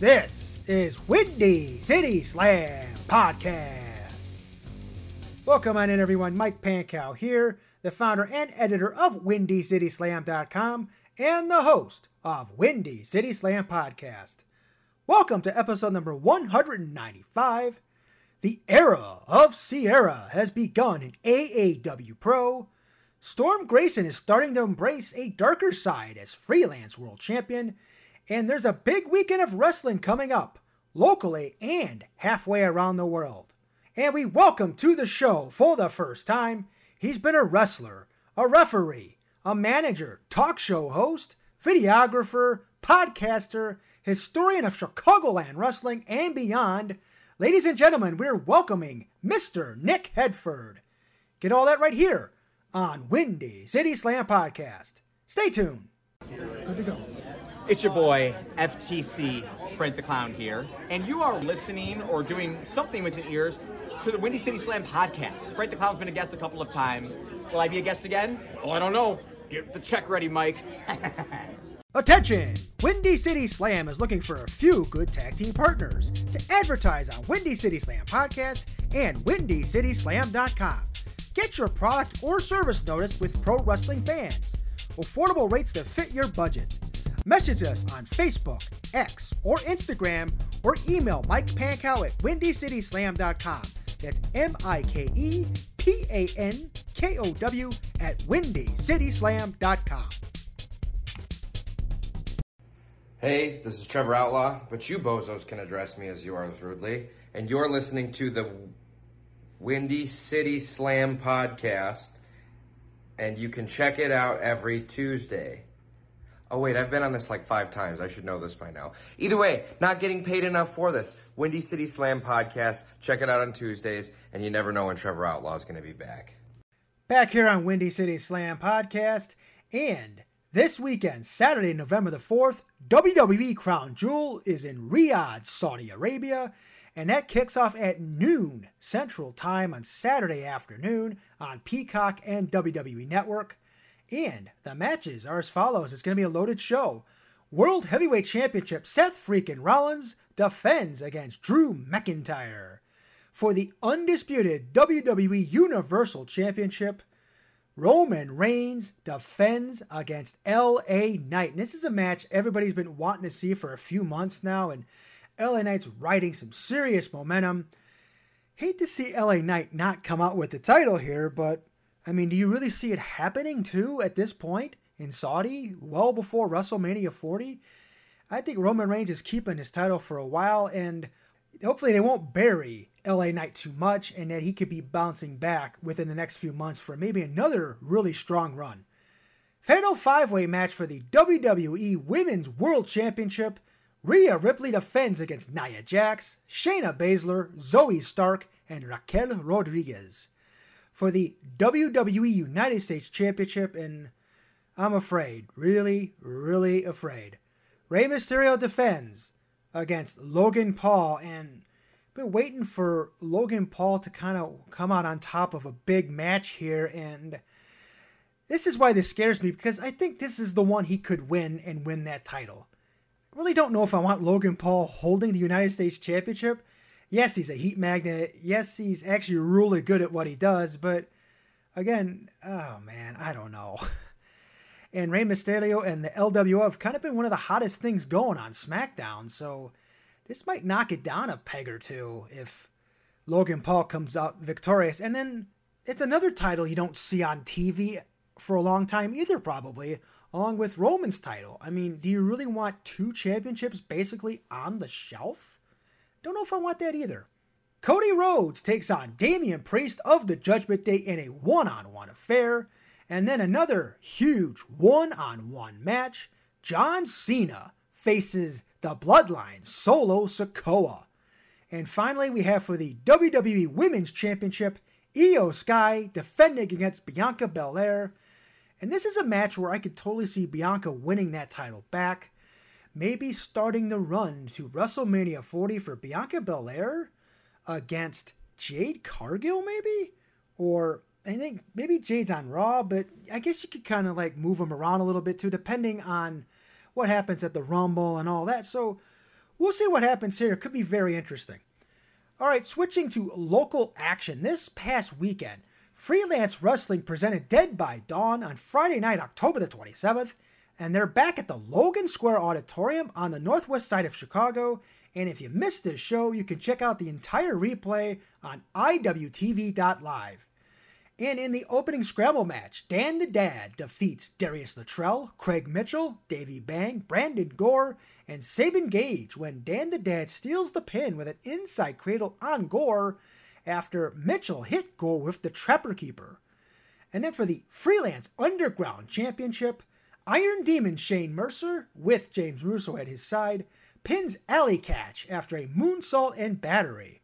this is Windy City Slam Podcast. Welcome on in, everyone. Mike Pankow here, the founder and editor of WindyCitySlam.com and the host of Windy City Slam Podcast. Welcome to episode number 195. The era of Sierra has begun in AAW Pro. Storm Grayson is starting to embrace a darker side as freelance world champion, and there's a big weekend of wrestling coming up, locally and halfway around the world. And we welcome to the show for the first time, he's been a wrestler, a referee, a manager, talk show host, videographer, podcaster, historian of Chicagoland wrestling and beyond. Ladies and gentlemen, we're welcoming Mr. Nick Headford. Get all that right here on Windy City Slam Podcast. Stay tuned. Good to go. It's your boy, FTC Frank the Clown here, and you are listening or doing something with your ears to the Windy City Slam podcast. Frank the Clown's been a guest a couple of times. Will I be a guest again? Oh, I don't know. Get the check ready, Mike. Attention! Windy City Slam is looking for a few good tag team partners to advertise on Windy City Slam Podcast and WindyCitySlam.com. Get your product or service noticed with pro wrestling fans. Affordable rates that fit your budget. Message us on Facebook, X, or Instagram, or email Mike Pankow at WindyCitySlam.com. That's M I K E P A N K O W at WindyCitySlam.com. Hey, this is Trevor Outlaw, but you bozos can address me as yours rudely. And you're listening to the Windy City Slam podcast, and you can check it out every Tuesday. Oh, wait, I've been on this like five times. I should know this by now. Either way, not getting paid enough for this. Windy City Slam podcast. Check it out on Tuesdays, and you never know when Trevor Outlaw is going to be back. Back here on Windy City Slam Podcast, and this weekend, Saturday, November the 4th, WWE Crown Jewel is in Riyadh, Saudi Arabia, and that kicks off at noon Central Time on Saturday afternoon on Peacock and WWE Network. And the matches are as follows it's going to be a loaded show. World Heavyweight Championship Seth Freakin' Rollins defends against Drew McIntyre. For the undisputed WWE Universal Championship, Roman Reigns defends against LA Knight. And this is a match everybody's been wanting to see for a few months now, and LA Knight's riding some serious momentum. Hate to see LA Knight not come out with the title here, but I mean, do you really see it happening too at this point in Saudi, well before WrestleMania 40? I think Roman Reigns is keeping his title for a while, and hopefully they won't bury LA Knight too much, and that he could be bouncing back within the next few months for maybe another really strong run. Fatal five way match for the WWE Women's World Championship. Rhea Ripley defends against Nia Jax, Shayna Baszler, Zoey Stark, and Raquel Rodriguez. For the WWE United States Championship, and I'm afraid, really, really afraid. Rey Mysterio defends against Logan Paul, and been waiting for Logan Paul to kind of come out on top of a big match here, and this is why this scares me because I think this is the one he could win and win that title. I really don't know if I want Logan Paul holding the United States Championship. Yes, he's a heat magnet. Yes, he's actually really good at what he does, but again, oh man, I don't know. And Rey Mysterio and the LWO have kind of been one of the hottest things going on SmackDown, so this might knock it down a peg or two if Logan Paul comes out victorious. And then it's another title you don't see on TV for a long time either, probably, along with Roman's title. I mean, do you really want two championships basically on the shelf? Don't know if I want that either. Cody Rhodes takes on Damian Priest of the Judgment Day in a one on one affair. And then another huge one on one match. John Cena faces the Bloodline, Solo Sikoa. And finally, we have for the WWE Women's Championship, Iyo Sky defending against Bianca Belair. And this is a match where I could totally see Bianca winning that title back. Maybe starting the run to WrestleMania 40 for Bianca Belair against Jade Cargill, maybe? Or I think maybe Jade's on Raw, but I guess you could kind of like move them around a little bit too, depending on what happens at the Rumble and all that. So we'll see what happens here. It could be very interesting. All right, switching to local action. This past weekend, Freelance Wrestling presented Dead by Dawn on Friday night, October the 27th, and they're back at the Logan Square Auditorium on the northwest side of Chicago. And if you missed this show, you can check out the entire replay on IWTV.live. And in the opening scramble match, Dan the Dad defeats Darius Luttrell, Craig Mitchell, Davey Bang, Brandon Gore, and Saban Gage when Dan the Dad steals the pin with an inside cradle on Gore after Mitchell hit Gore with the Trapper Keeper. And then for the Freelance Underground Championship, Iron Demon Shane Mercer, with James Russo at his side, pins Allie Katch after a moonsault and battery.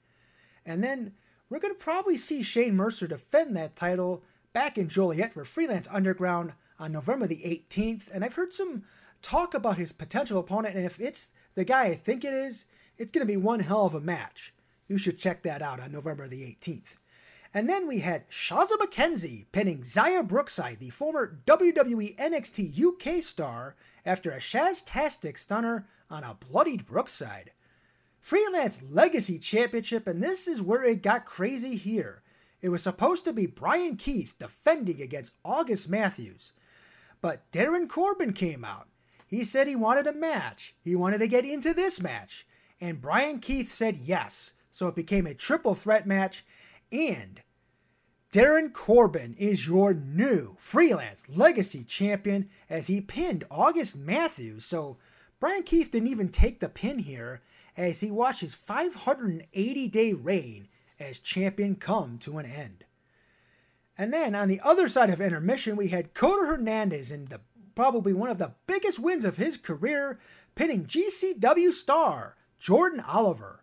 And then we're going to probably see Shane Mercer defend that title back in Joliet for Freelance Underground on November the 18th. And I've heard some talk about his potential opponent, and if it's the guy I think it is, it's going to be one hell of a match. You should check that out on November the 18th. And then we had Shazza McKenzie pinning Xia Brookside, the former WWE NXT UK star, after a Shaztastic stunner on a bloodied Brookside. Freelance Legacy Championship, and this is where it got crazy here. It was supposed to be Brian Keith defending against August Matthews. But Darin Corbin came out. He said he wanted a match. He wanted to get into this match. And Brian Keith said yes. So it became a triple threat match. And Darin Corbin is your new freelance legacy champion as he pinned August Matthews. So Brian Keith didn't even take the pin here as he watched his 580 day reign as champion come to an end. And then on the other side of intermission, we had Kota Hernandez in the probably one of the biggest wins of his career, pinning GCW star Jordan Oliver.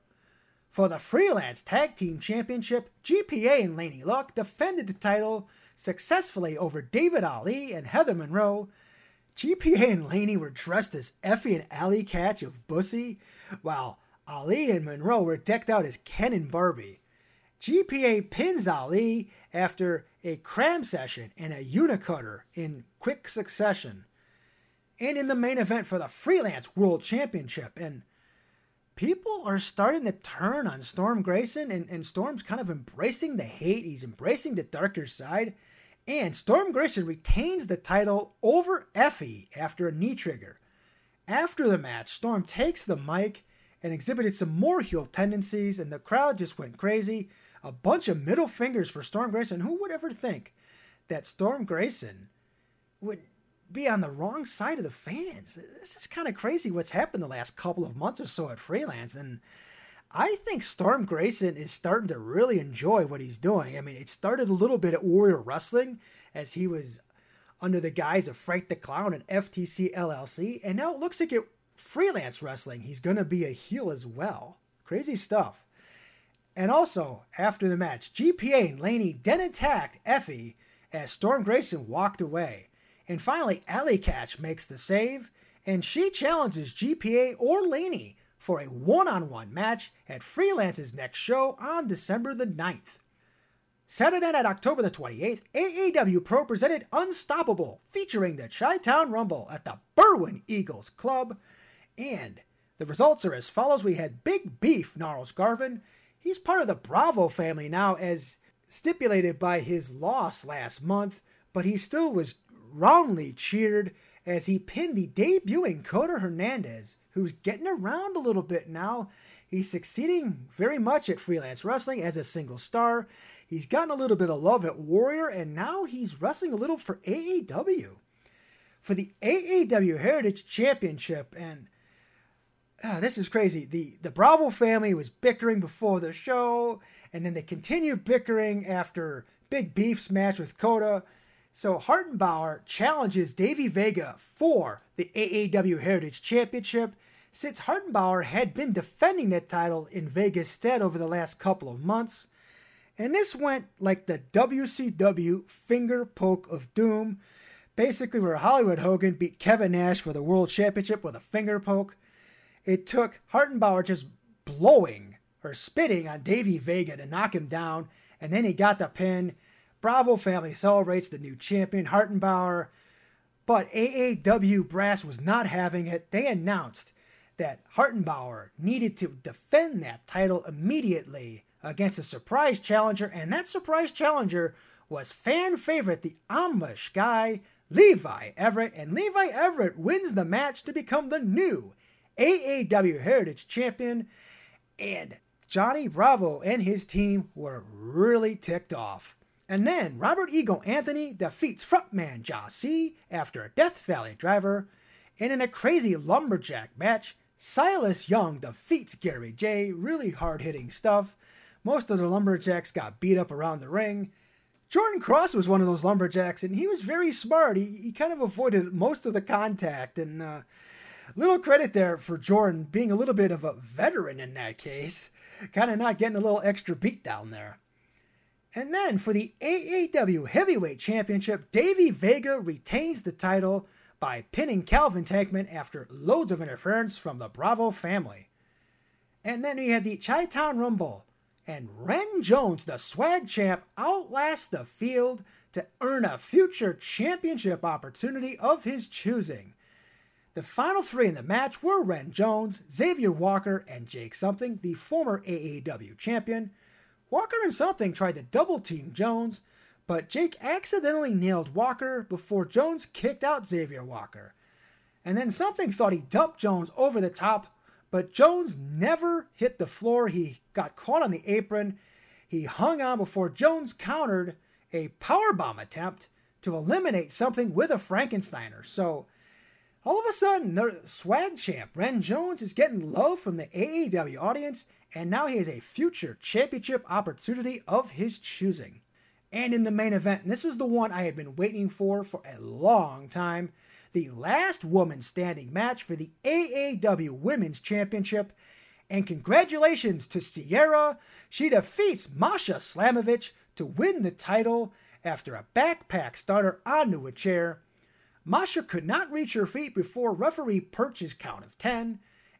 For the Freelance Tag Team Championship, GPA and Laney Luck defended the title successfully over David Ali and Heather Monroe. GPA and Laney were dressed as Effie and Allie Katch of Bussy, while Ali and Monroe were decked out as Ken and Barbie. GPA pins Ali after a cram session and a unicutter in quick succession. And in the main event for the Freelance World Championship. And people are starting to turn on Storm Grayson, and, and Storm's kind of embracing the hate. He's embracing the darker side. And Storm Grayson retains the title over Effie after a knee trigger. After the match, Storm takes the mic and exhibited some more heel tendencies, and the crowd just went crazy. A bunch of middle fingers for Storm Grayson. Who would ever think that Storm Grayson would be on the wrong side of the fans? This is kind of crazy what's happened the last couple of months or so at Freelance, and I think Storm Grayson is starting to really enjoy what he's doing. I mean, it started a little bit at Warrior Wrestling as he was under the guise of Frank the Clown and FTC LLC, and now it looks like at freelance wrestling, he's going to be a heel as well. Crazy stuff. And also, after the match, GPA and Laney then attacked Effie as Storm Grayson walked away. And finally, Allie Katch makes the save, and she challenges GPA or Laney for a one on one match at Freelance's next show on December the 9th. Saturday night, October the 28th, AAW Pro presented Unstoppable, featuring the Chi Town Rumble at the Berwyn Eagles Club. And the results are as follows. We had Big Beef Gnarls Garvin. He's part of the Bravo family now, as stipulated by his loss last month, but he still was roundly cheered as he pinned the debuting Kota Hernandez, who's getting around a little bit now. He's succeeding very much at freelance wrestling as a single star. He's gotten a little bit of love at Warrior, and now he's wrestling a little for AAW. For the AAW Heritage Championship, and ah, this is crazy. The the Bravo family was bickering before the show, and then they continued bickering after Big Beef's match with Kota. So Hartenbauer challenges Davey Vega for the AAW Heritage Championship. since Hartenbauer had been defending that title in Vegas stead over the last couple of months. And this went like the WCW finger poke of doom, basically where Hollywood Hogan beat Kevin Nash for the World Championship with a finger poke. It took Hartenbauer just blowing or spitting on Davey Vega to knock him down, and then he got the pin. Bravo family celebrates the new champion, Hartenbauer. But AAW Brass was not having it. They announced that Hartenbauer needed to defend that title immediately against a surprise challenger, and that surprise challenger was fan favorite, the Amish guy, Levi Everett, and Levi Everett wins the match to become the new AAW Heritage Champion. And Johnny Bravo and his team were really ticked off. And then Robert Ego Anthony defeats frontman Jah-C after a Death Valley driver. And in a crazy lumberjack match, Silas Young defeats Gary Jay Really hard hitting stuff. Most of the lumberjacks got beat up around the ring. Jordan Cross was one of those lumberjacks, and he was very smart. He, he kind of avoided most of the contact. And uh, little credit there for Jordan being a little bit of a veteran in that case. Kind of not getting a little extra beat down there. And then for the AAW Heavyweight Championship, Davey Vega retains the title by pinning Calvin Tankman after loads of interference from the Bravo family. And then we had the Chi Town Rumble, and Ren Jones, the swag champ, outlasts the field to earn a future championship opportunity of his choosing. The final three in the match were Ren Jones, Xavier Walker, and Jake Something, the former AAW champion. Walker and Something tried to double team Jones, but Jake accidentally nailed Walker before Jones kicked out Xavier Walker. And then Something thought he dumped Jones over the top, but Jones never hit the floor. He got caught on the apron. He hung on before Jones countered a powerbomb attempt to eliminate something with a Frankensteiner. So all of a sudden, the swag champ, Ren Jones, is getting love from the AAW audience, and now he has a future championship opportunity of his choosing. And in the main event, this is the one I had been waiting for for a long time, the last woman standing match for the AAW Women's Championship. And congratulations to Sierra. She defeats Masha Slamovich to win the title after a backpack starter onto a chair. Masha could not reach her feet before referee Perch's count of 10.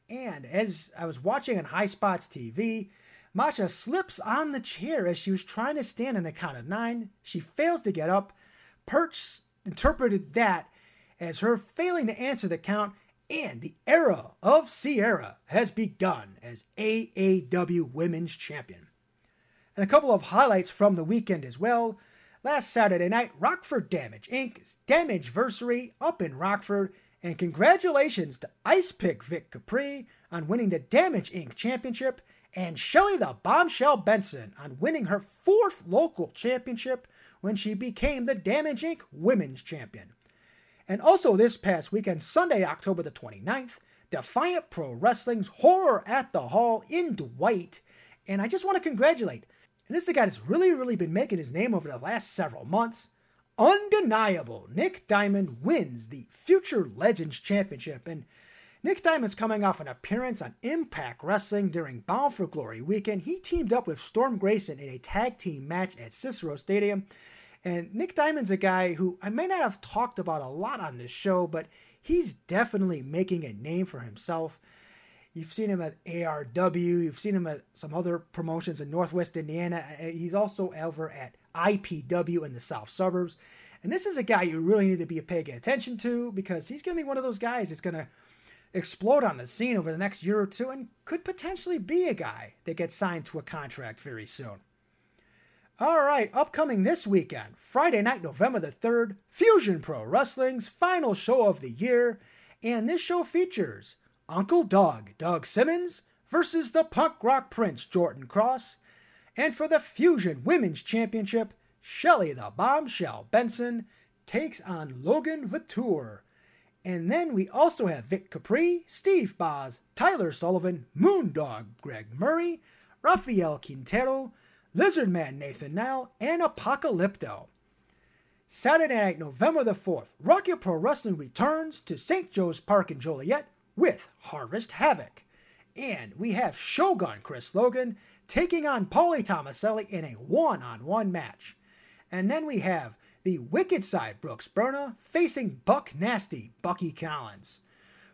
And as I was watching on High Spots TV, Masha slips on the chair as she was trying to stand on the count of 9. She fails to get up. Perch interpreted that as her failing to answer the count, and the era of Sierra has begun as AAW Women's Champion. And a couple of highlights from the weekend as well. Last Saturday night, Rockford Damage Inc.'s Damage Versary up in Rockford, and congratulations to Ice Pick Vic Capri on winning the Damage Inc. Championship, and Shelly the Bombshell Benson on winning her fourth local championship when she became the Damage Inc. Women's Champion. And also this past weekend, Sunday, October the 29th, Defiant Pro Wrestling's Horror at the Hall in Dwight. And I just want to congratulate and this is a guy that's really, really been making his name over the last several months. Undeniable, Nick Diamond wins the Future Legends Championship. And Nick Diamond's coming off an appearance on Impact Wrestling during Bound for Glory weekend. He teamed up with Storm Grayson in a tag team match at Cicero Stadium. And Nick Diamond's a guy who I may not have talked about a lot on this show, but he's definitely making a name for himself. You've seen him at ARW. You've seen him at some other promotions in Northwest Indiana. Uh, he's also over at IPW in the South Suburbs. And this is a guy you really need to be paying attention to because he's going to be one of those guys that's going to explode on the scene over the next year or two and could potentially be a guy that gets signed to a contract very soon. All right, upcoming this weekend, Friday night, November the 3rd, Fusion Pro Wrestling's final show of the year. And this show features Uncle Doug, Doug Simmons, versus the punk rock prince, Jordan Cross. And for the Fusion Women's Championship, Shelly the Bombshell Benson takes on Logan Vatour. And then we also have Vic Capri, Steve Boz, Tyler Sullivan, Moondog Greg Murray, Rafael Quintero, Lizardman Nathan Nile, and Apocalypto. Saturday night, November the 4th, Rocket Pro Wrestling returns to St. Joe's Park in Joliet with Harvest Havoc. And we have Shogun Chris Logan taking on Paulie Tomaselli in a one on one match. And then we have the Wicked Side Brooks Berna facing Buck Nasty Bucky Collins.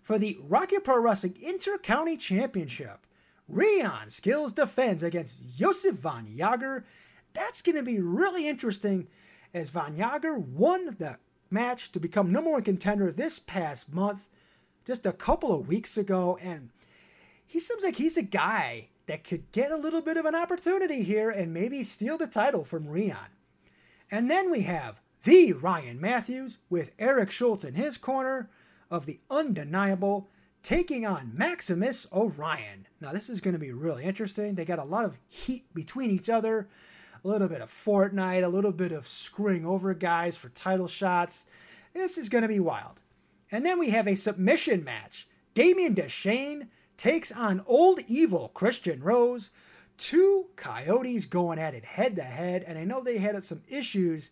For the Rocket Pro Wrestling Inter-County Championship, Rion Skills defends against Josef Van Jager. That's going to be really interesting as Van Jager won the match to become number one contender this past month, just a couple of weeks ago. And he seems like he's a guy that could get a little bit of an opportunity here and maybe steal the title from Rion. And then we have the Ryan Matthews with Eric Schultz in his corner of the undeniable taking on Maximus Orion. Now, this is going to be really interesting. They got a lot of heat between each other, a little bit of Fortnite, a little bit of screwing over guys for title shots. This is going to be wild. And then we have a submission match. Damien Deshane takes on Old Evil Christian Rose. Two coyotes going at it head to head. And I know they had some issues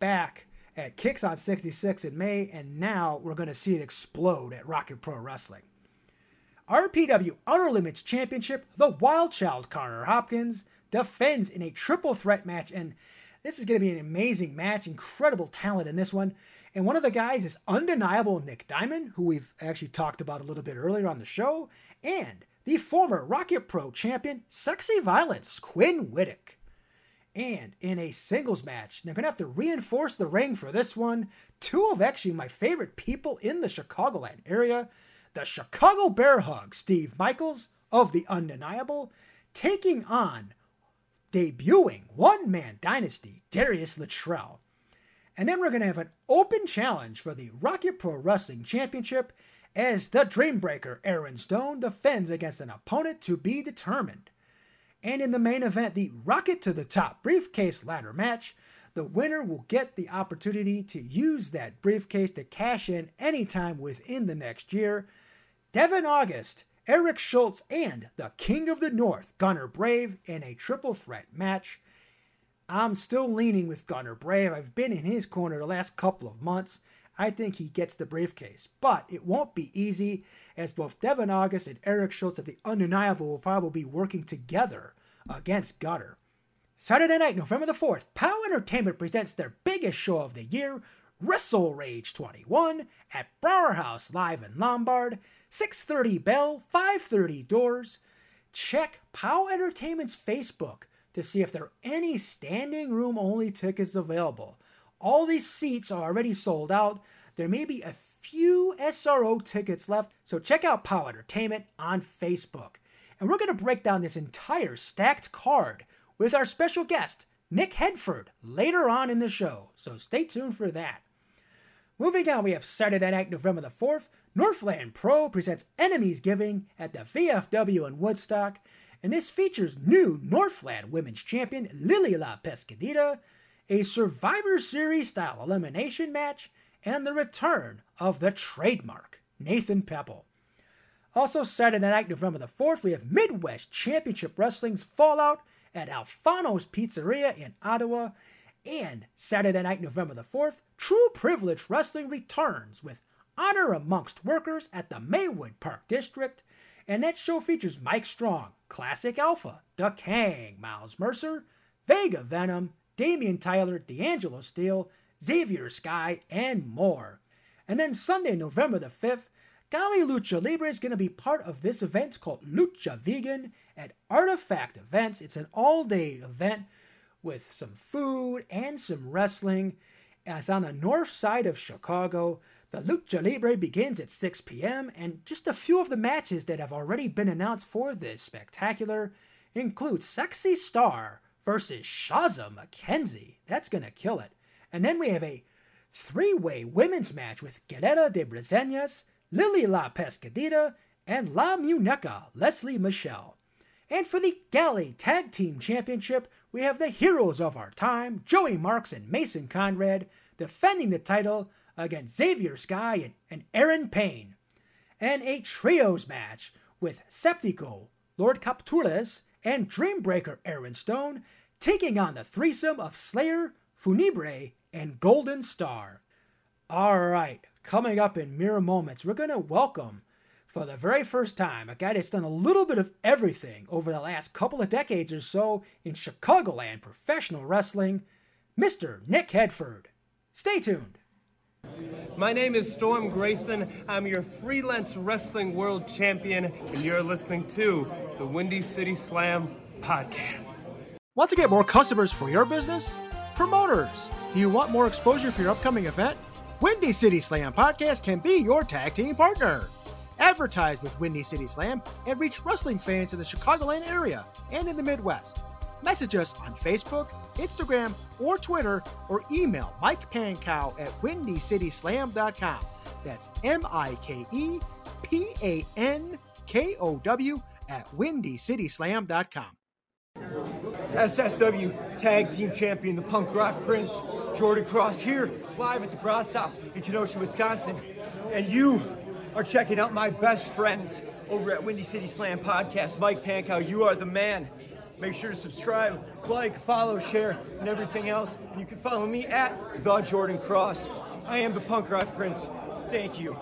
back at Kicks on 66 in May, and now we're going to see it explode at Rocket Pro Wrestling. RPW Outer Limits Championship, the Wild Child Connor Hopkins defends in a triple threat match, and this is going to be an amazing match. Incredible talent in this one. And one of the guys is undeniable Nick Diamond, who we've actually talked about a little bit earlier on the show, and the former Rocket Pro champion, Sexy Violence, Quinn Whittick. And in a singles match, they're going to have to reinforce the ring for this one. Two of actually my favorite people in the Chicagoland area the Chicago Bear Hug, Steve Michaels of the Undeniable, taking on debuting one man dynasty, Darius Luttrell. And then we're going to have an open challenge for the Rocket Pro Wrestling Championship as the Dreambreaker Aaron Stone defends against an opponent to be determined. And in the main event, the Rocket to the Top briefcase ladder match, the winner will get the opportunity to use that briefcase to cash in anytime within the next year. Devin August, Eric Schultz, and the King of the North, Gunner Brave, in a triple threat match. I'm still leaning with Gunner Brave. I've been in his corner the last couple of months. I think he gets the briefcase, but it won't be easy as both Devin August and Eric Schultz of the Undeniable will probably be working together against Gunner. Saturday night, November the 4th, POWW Entertainment presents their biggest show of the year, WrestleRage 21, at Brauer House Live in Lombard, 6.30 bell, 5.30 doors. Check POWW Entertainment's Facebook to see if there are any standing room only tickets available. All these seats are already sold out. There may be a few SRO tickets left, so check out POWW Entertainment on Facebook and we're going to break down this entire stacked card with our special guest, Nick Headford, later on in the show, so stay tuned for that. Moving on, we have Saturday night, November the 4th. Northland Pro presents Enemies Giving at the VFW in Woodstock, and this features new Northland Women's Champion Lily La Pescadita, a Survivor Series style elimination match, and the return of the trademark, Nathan Pepple. Also, Saturday night, November the 4th, we have Midwest Championship Wrestling's Fallout at Alfano's Pizzeria in Ottawa. And Saturday night, November the 4th, True Privilege Wrestling returns with Honor Amongst Workers at the Maywood Park District. And that show features Mike Strong, Classic Alpha, The Kang, Miles Mercer, Vega Venom, Damian Tyler, D'Angelo Steele, Xavier Sky, and more. And then Sunday, November the 5th, GALLI Lucha Libre is going to be part of this event called Lucha Vegan at Artifact Events. It's an all day event with some food and some wrestling. It's on the north side of Chicago. The Lucha Libre begins at 6 p.m., and just a few of the matches that have already been announced for this spectacular include Sexy Star versus Shazza McKenzie. That's to kill it. And then we have a three way women's match with Guerrera de Brezenas, Lily La Pescadita, and La Muñeca, Leslie Michelle. And for the GALLI Tag Team Championship, we have the heroes of our time, Joey Marks and Mason Conrad, defending the title against Xavier Sky and, and Aaron Payne. And a trios match with Septico, Lord Capturas, and Dreambreaker Aaron Stone taking on the threesome of Slayer, Funibre, and Golden Star. All right, coming up in mere moments, we're going to welcome for the very first time, a guy that's done a little bit of everything over the last couple of decades or so in Chicagoland professional wrestling, Mr. Nick Headford. Stay tuned. My name is Storm Grayson. I'm your freelance wrestling world champion, and you're listening to the Windy City Slam podcast. Want to get more customers for your business? Promoters, do you want more exposure for your upcoming event? Windy City Slam podcast can be your tag team partner. Advertise with Windy City Slam and reach wrestling fans in the Chicagoland area and in the Midwest. Message us on Facebook, Instagram, or Twitter, or email Mike Pankow at windycityslam.com. That's M I K E P A N K O W at windycityslam.com. SSW Tag Team Champion, the Punk Rock Prince, Jordan Cross here, live at the Brat Stop in Kenosha, Wisconsin. And you are checking out my best friends over at Windy City Slam Podcast. Mike Pankow, you are the man. Make sure to subscribe, like, follow, share, and everything else. And you can follow me at The Jordan Cross. I am the Punk Rock Prince. Thank you.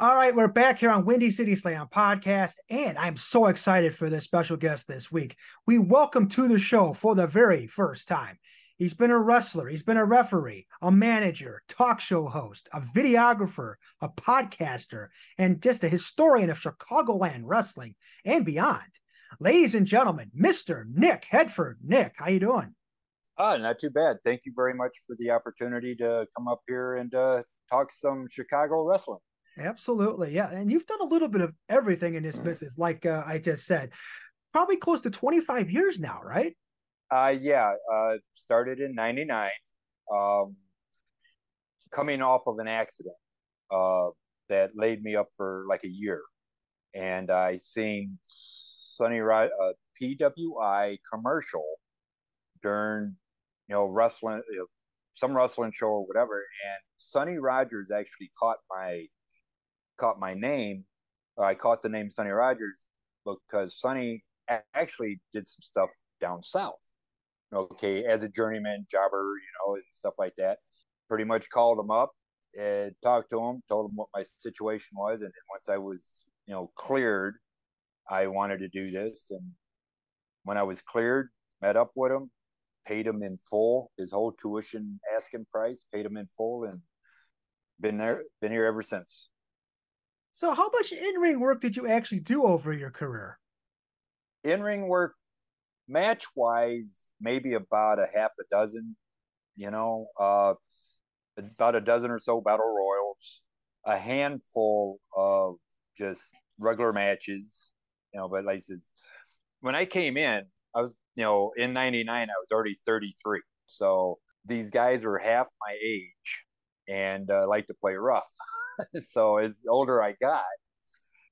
All right, we're back here on Windy City Slam podcast, and I'm so excited for this special guest this week. We welcome to the show for the very first time. He's been a wrestler, he's been a referee, a manager, talk show host, a videographer, a podcaster, and just a historian of Chicagoland wrestling and beyond. Ladies and gentlemen, Mr. Nick Headford. Nick, how you doing? Ah, not too bad. Thank you very much for the opportunity to come up here and uh, talk some Chicago wrestling. Absolutely. Yeah. And you've done a little bit of everything in this business, like uh, I just said. Probably close to 25 years now, right? Uh, yeah. Uh, started in 99. Um, coming off of an accident uh, that laid me up for like a year. And I seen Sonny Rod, uh, PWI commercial during, you know, wrestling, you know, some wrestling show or whatever. And Sonny Rogers actually caught my caught my name, I caught the name Sonny Rogers because Sonny actually did some stuff down south. Okay, as a journeyman jobber, you know, and stuff like that. Pretty much called him up and talked to him, told him what my situation was, and once I was, you know, cleared, I wanted to do this. And when I was cleared, met up with him, paid him in full, his whole tuition asking price, paid him in full, and been there, been here ever since. So, how much in ring work did you actually do over your career? In ring work, match wise, maybe about a half a dozen, you know, uh, about a dozen or so battle royals, a handful of just regular matches, you know, but like I said, when I came in, I was, you know, in 99, I was already 33. So these guys were half my age and uh, like to play rough. so as older I got,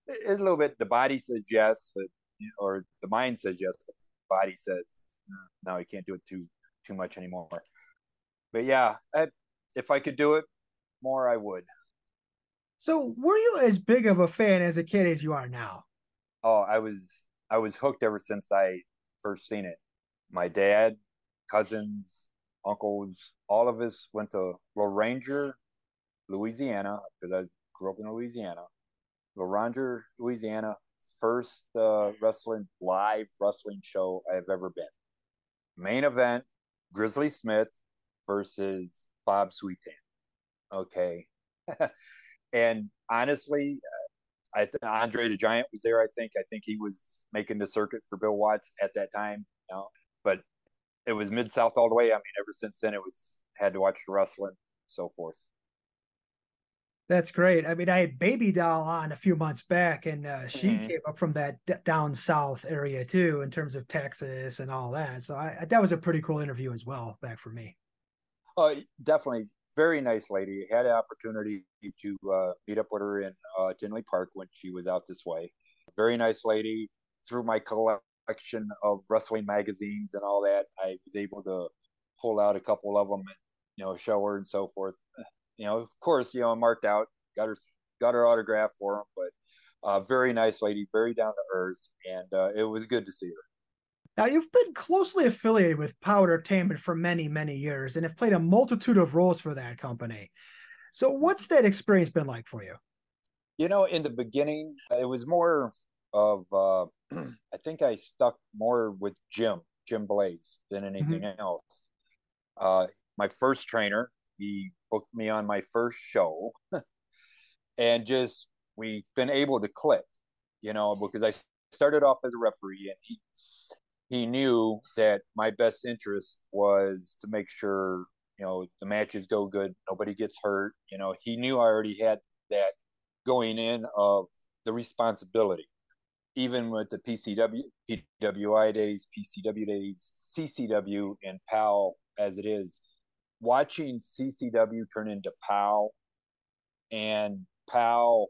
it's a little bit the body yes, but or the mind the body says no, you can't do it too too much anymore. But yeah, I, if I could do it more, I would. So, were you as big of a fan as a kid as you are now? Oh, I was I was hooked ever since I first seen it. My dad, cousins, uncles, all of us went to Ranger Louisiana, because I grew up in Louisiana. Ranger, Louisiana, first uh, wrestling live wrestling show I've ever been. Main event: Grizzly Smith versus Bob Sweetan. Okay, and honestly, I th- Andre the Giant was there. I think. I think he was making the circuit for Bill Watts at that time. You know? but it was mid South all the way. I mean, ever since then, it was had to watch the wrestling, so forth. That's great. I mean, I had Baby Doll on a few months back, and uh, she mm-hmm. came up from that d- down south area too, in terms of Texas and all that. So I, that was a pretty cool interview as well, back for me. Oh, definitely, very nice lady. Had an opportunity to uh, meet up with her in uh, Tinley Park when she was out this way. Very nice lady. Through my collection of wrestling magazines and all that, I was able to pull out a couple of them and you know show her and so forth you know, of course, you know, I marked out, got her got her autograph for him, but uh, very nice lady, very down to earth, and uh, it was good to see her. Now, you've been closely affiliated with Power Entertainment for many, many years and have played a multitude of roles for that company. So, what's that experience been like for you? You know, in the beginning, it was more of, uh, I think I stuck more with Jim, Jim Blaze, than anything mm-hmm. else. Uh, my first trainer, he booked me on my first show. And just we've been able to click you know because i started off as a referee and he he knew that my best interest was to make sure you know the matches go good nobody gets hurt you know he knew i already had that going in of the responsibility. Even with the pcw pwi days pcw days ccw and pal as it is watching ccw turn into pow and pow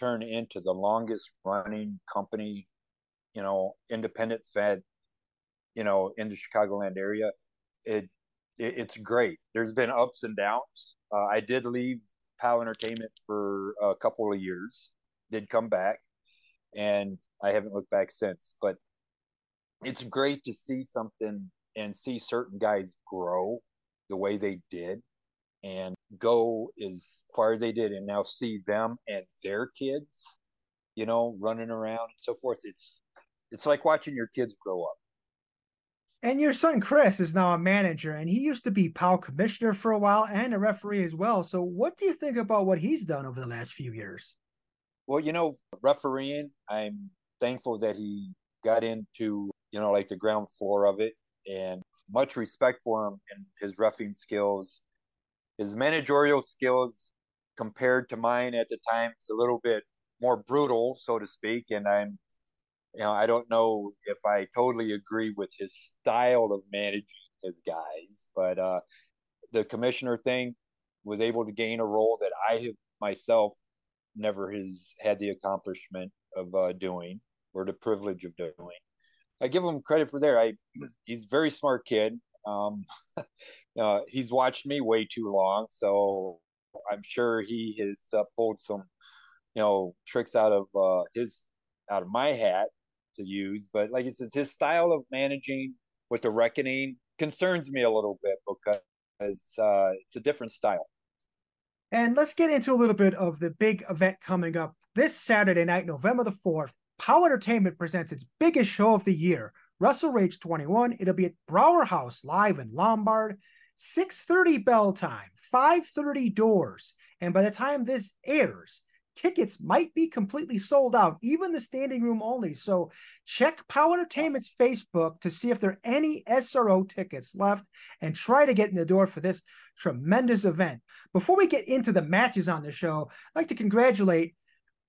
turn into the longest running company, you know, independent fed, you know, in the Chicagoland area. It, it it's great. There's been ups and downs. Uh, I did leave POWW Entertainment for a couple of years, did come back, and I haven't looked back since. But it's great to see something and see certain guys grow the way they did and go as far as they did and now see them and their kids you know running around and so forth it's it's like watching your kids grow up. And your son chris is now a manager and he used to be POWW commissioner for a while and a referee as well. So what do you think about what he's done over the last few years? Well you know refereeing i'm thankful that he got into you know like the ground floor of it and much respect for him and his roughing skills his managerial skills compared to mine at the time is a little bit more brutal, so to speak. And I'm, you know, I don't know if I totally agree with his style of managing his guys, but uh, the commissioner thing was able to gain a role that I have myself never has had the accomplishment of uh, doing or the privilege of doing. I give him credit for there. I he's a very smart kid. Um, uh, he's watched me way too long, so I'm sure he has uh, pulled some, you know, tricks out of uh, his out of my hat to use. But like I said, his style of managing with the reckoning concerns me a little bit because uh, it's a different style. And let's get into a little bit of the big event coming up this Saturday night, November the 4th. POWW Entertainment presents its biggest show of the year, WrestleRage 21. It'll be at Brauer House live in Lombard. 6:30 bell time, 5:30 doors, and by the time this airs, tickets might be completely sold out, even the standing room only. So check POWW Entertainment's Facebook to see if there are any SRO tickets left and try to get in the door for this tremendous event. Before we get into the matches on the show, I'd like to congratulate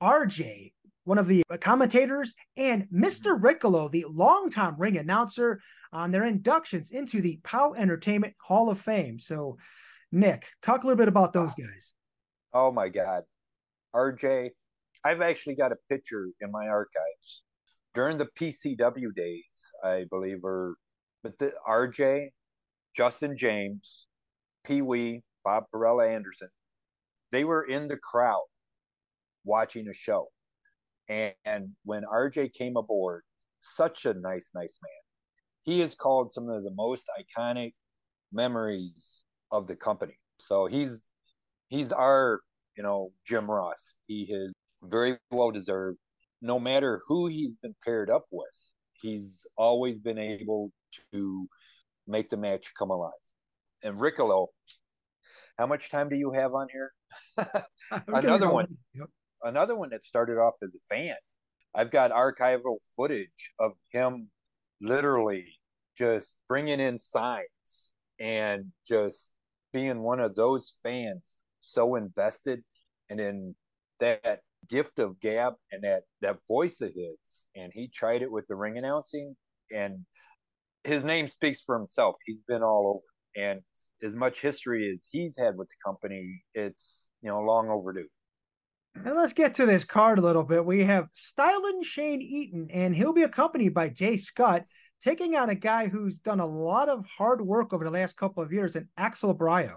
RJ one of the commentators, and Mr. Riccolo, the longtime ring announcer, on their inductions into the POWW Entertainment Hall of Fame. So, Nick, talk a little bit about those guys. Oh my God. RJ, I've actually got a picture in my archives during the PCW days, I believe, or but the RJ, Justin James, Pee Wee, Bob Perella Anderson, they were in the crowd watching a show. And, and when RJ came aboard, such a nice, nice man he has called some of the most iconic memories of the company. So he's he's our you know Jim Ross. He is very well deserved. No matter who he's been paired up with, he's always been able to make the match come alive. And Riccolo, how much time do you have on here? another one, yep. Another one that started off as a fan. I've got archival footage of him literally just bringing in signs and just being one of those fans so invested and in that gift of gab and that that voice of his. And he tried it with the ring announcing and his name speaks for himself. He's been all over. And as much history as he's had with the company it's you know long overdue and let's get to this card a little bit. We have Styling Shane Eaton, and he'll be accompanied by Jay Scott, taking on a guy who's done a lot of hard work over the last couple of years, and Axel Abreu.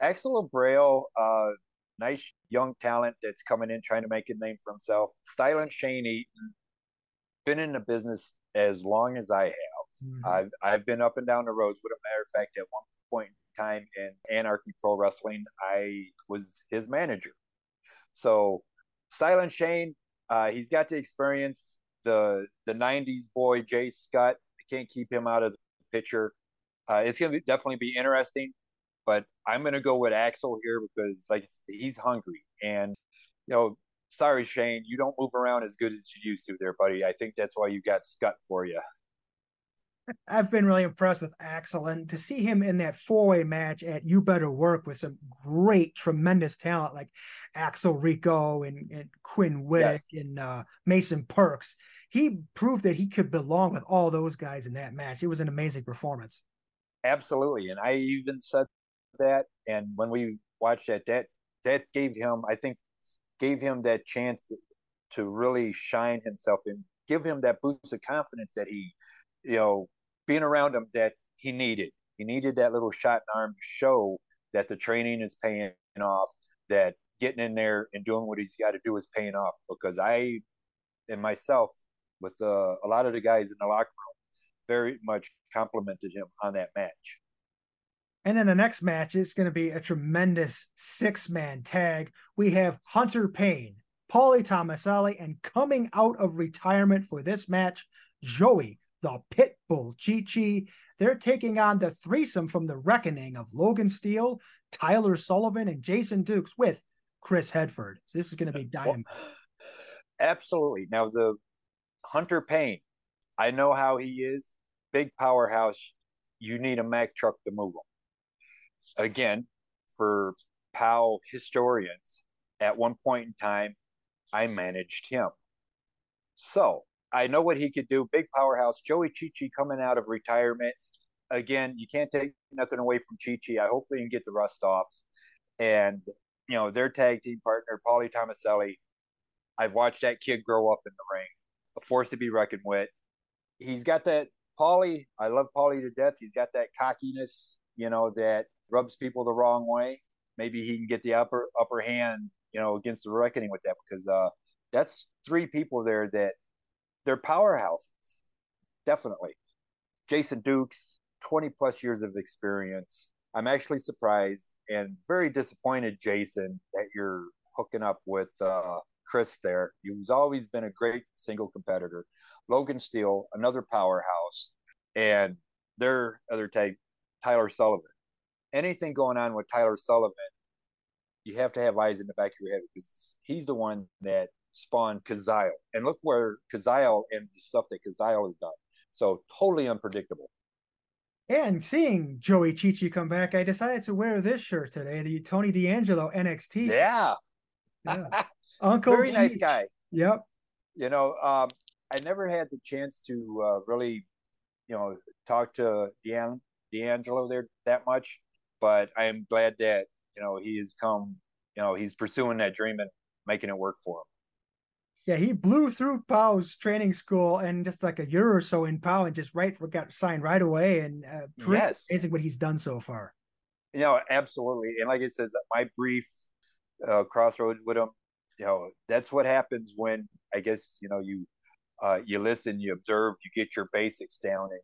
Axel Abreu, uh, nice young talent that's coming in trying to make a name for himself. Styling Shane Eaton, been in the business as long as I have. Mhm. I've I've been up and down the roads. With a matter of fact, at one point in time in Anarchy Pro Wrestling, I was his manager. So Silent Shane, uh, he's got to experience. The the '90s boy Jay Scott, I can't keep him out of the picture. Uh, it's gonna be, definitely be interesting, but I'm gonna go with Axel here because like he's hungry and you know. Sorry, Shane, you don't move around as good as you used to there, buddy. I think that's why you got Scott for you. I've been really impressed with Axel, and to see him in that four way match at You Better Work with some great, tremendous talent like Axel Rico and, and Quinn Whittick and uh, Mason Perks, he proved that he could belong with all those guys in that match. It was an amazing performance. Absolutely, and I even said that. And when we watched that, that that gave him, I think, gave him that chance to, to really shine himself and give him that boost of confidence that he, you know, being around him that he needed. He needed that little shot in arm to show that the training is paying off. That getting in there and doing what he's got to do is paying off. Because I, and myself, with uh, a lot of the guys in the locker room, very much complimented him on that match. And then the next match is going to be a tremendous six man tag. We have Hunter Payne, Paulie Tomaselli, and coming out of retirement for this match, Joey, the Pitbull Chi Chi. They're taking on the threesome from the reckoning of Logan Steele, Tyler Sullivan, and Jason Dukes with Chris Headford. So this is going to be dynamite. Absolutely. Now, the Hunter Payne, I know how he is. Big powerhouse. You need a Mack truck to move him. Again, for POWW historians, at one point in time, I managed him. So I know what he could do. Big powerhouse. Joey Chichi coming out of retirement. Again, you can't take nothing away from Chichi. I hopefully can get the rust off. And, you know, their tag team partner, Paulie Tomaselli. I've watched that kid grow up in the ring, a force to be reckoned with. He's got that Paulie. I love Paulie to death. He's got that cockiness, you know, that rubs people the wrong way. Maybe he can get the upper upper hand, you know, against the reckoning with that because uh, that's three people there that they're powerhouses, definitely. Jason Dukes, 20 plus years of experience. I'm actually surprised and very disappointed, Jason, that you're hooking up with uh, Chris there. He's always been a great single competitor. Logan Steele, another powerhouse, and their other type, Tyler Sullivan. Anything going on with Tyler Sullivan, you have to have eyes in the back of your head because he's the one that spawned Kazile. And look where Kazile and the stuff that Kazile has done. So totally unpredictable. And seeing Joey Chichi come back, I decided to wear this shirt today, the Tony D'Angelo NXT. Yeah. yeah. Uncle Very nice guy. Yep. You know, um, I never had the chance to uh, really, you know, talk to Dean, D'Angelo there that much, but I am glad that, you know, he has come, you know, he's pursuing that dream and making it work for him. Yeah, he blew through POWW's training school and just like a year or so in POWW and just right got signed right away and uh, Yes. amazing what he's done so far. You know, absolutely. And like it says, my brief uh, crossroads with him, you know, that's what happens when I guess, you know, you uh, you listen, you observe, you get your basics down and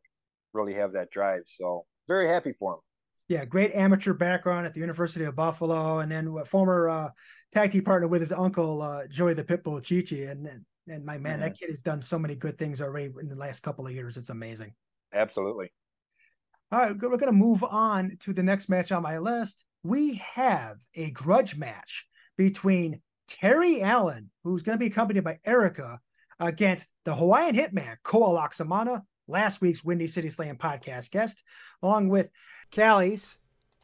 really have that drive. So very happy for him. Yeah, great amateur background at the University of Buffalo, and then former uh, tag team partner with his uncle uh, Joey the Pitbull Chichi, and and- my man, that kid has done so many good things already in the last couple of years. It's amazing. Absolutely. All right, we're going to move on to the next match on my list. We have a grudge match between Terry Allen, who's going to be accompanied by Erica, against the Hawaiian Hitman, Koa Laxamana, last week's Windy City Slam podcast guest, along with Callies.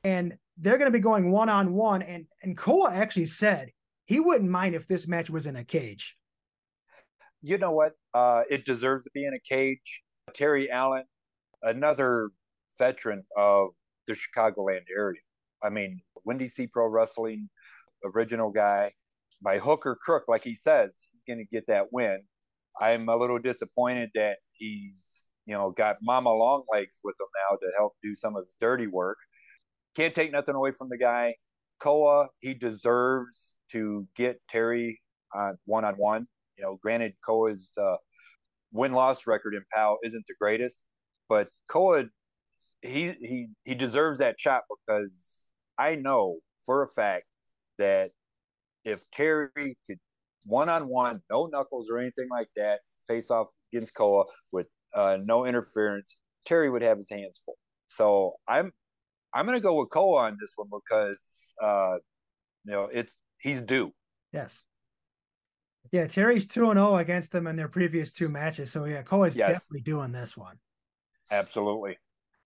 And they're going to be going one on one. And, and Koa actually said he wouldn't mind if this match was in a cage. You know what? Uh, it deserves to be in a cage. Terry Allen, another veteran of the Chicagoland area. I mean, Windy C Pro Wrestling, original guy. By hook or crook, like he says, he's going to get that win. I'm a little disappointed that he's, you know, got Mama Longlegs with him now to help do some of his dirty work. Can't take nothing away from the guy. Koa, he deserves to get Terry one on one. You know, granted, Koa's uh, win loss record in POWW isn't the greatest, but Koa he he he deserves that shot because I know for a fact that if Terry could one on one, no knuckles or anything like that, face off against Koa with uh, no interference, Terry would have his hands full. So I'm I'm gonna go with Koa on this one because uh, you know it's he's due. Yes. Yeah, Terry's 2 and 0 against them in their previous two matches. So, yeah, Koa's yes. definitely doing this one. Absolutely.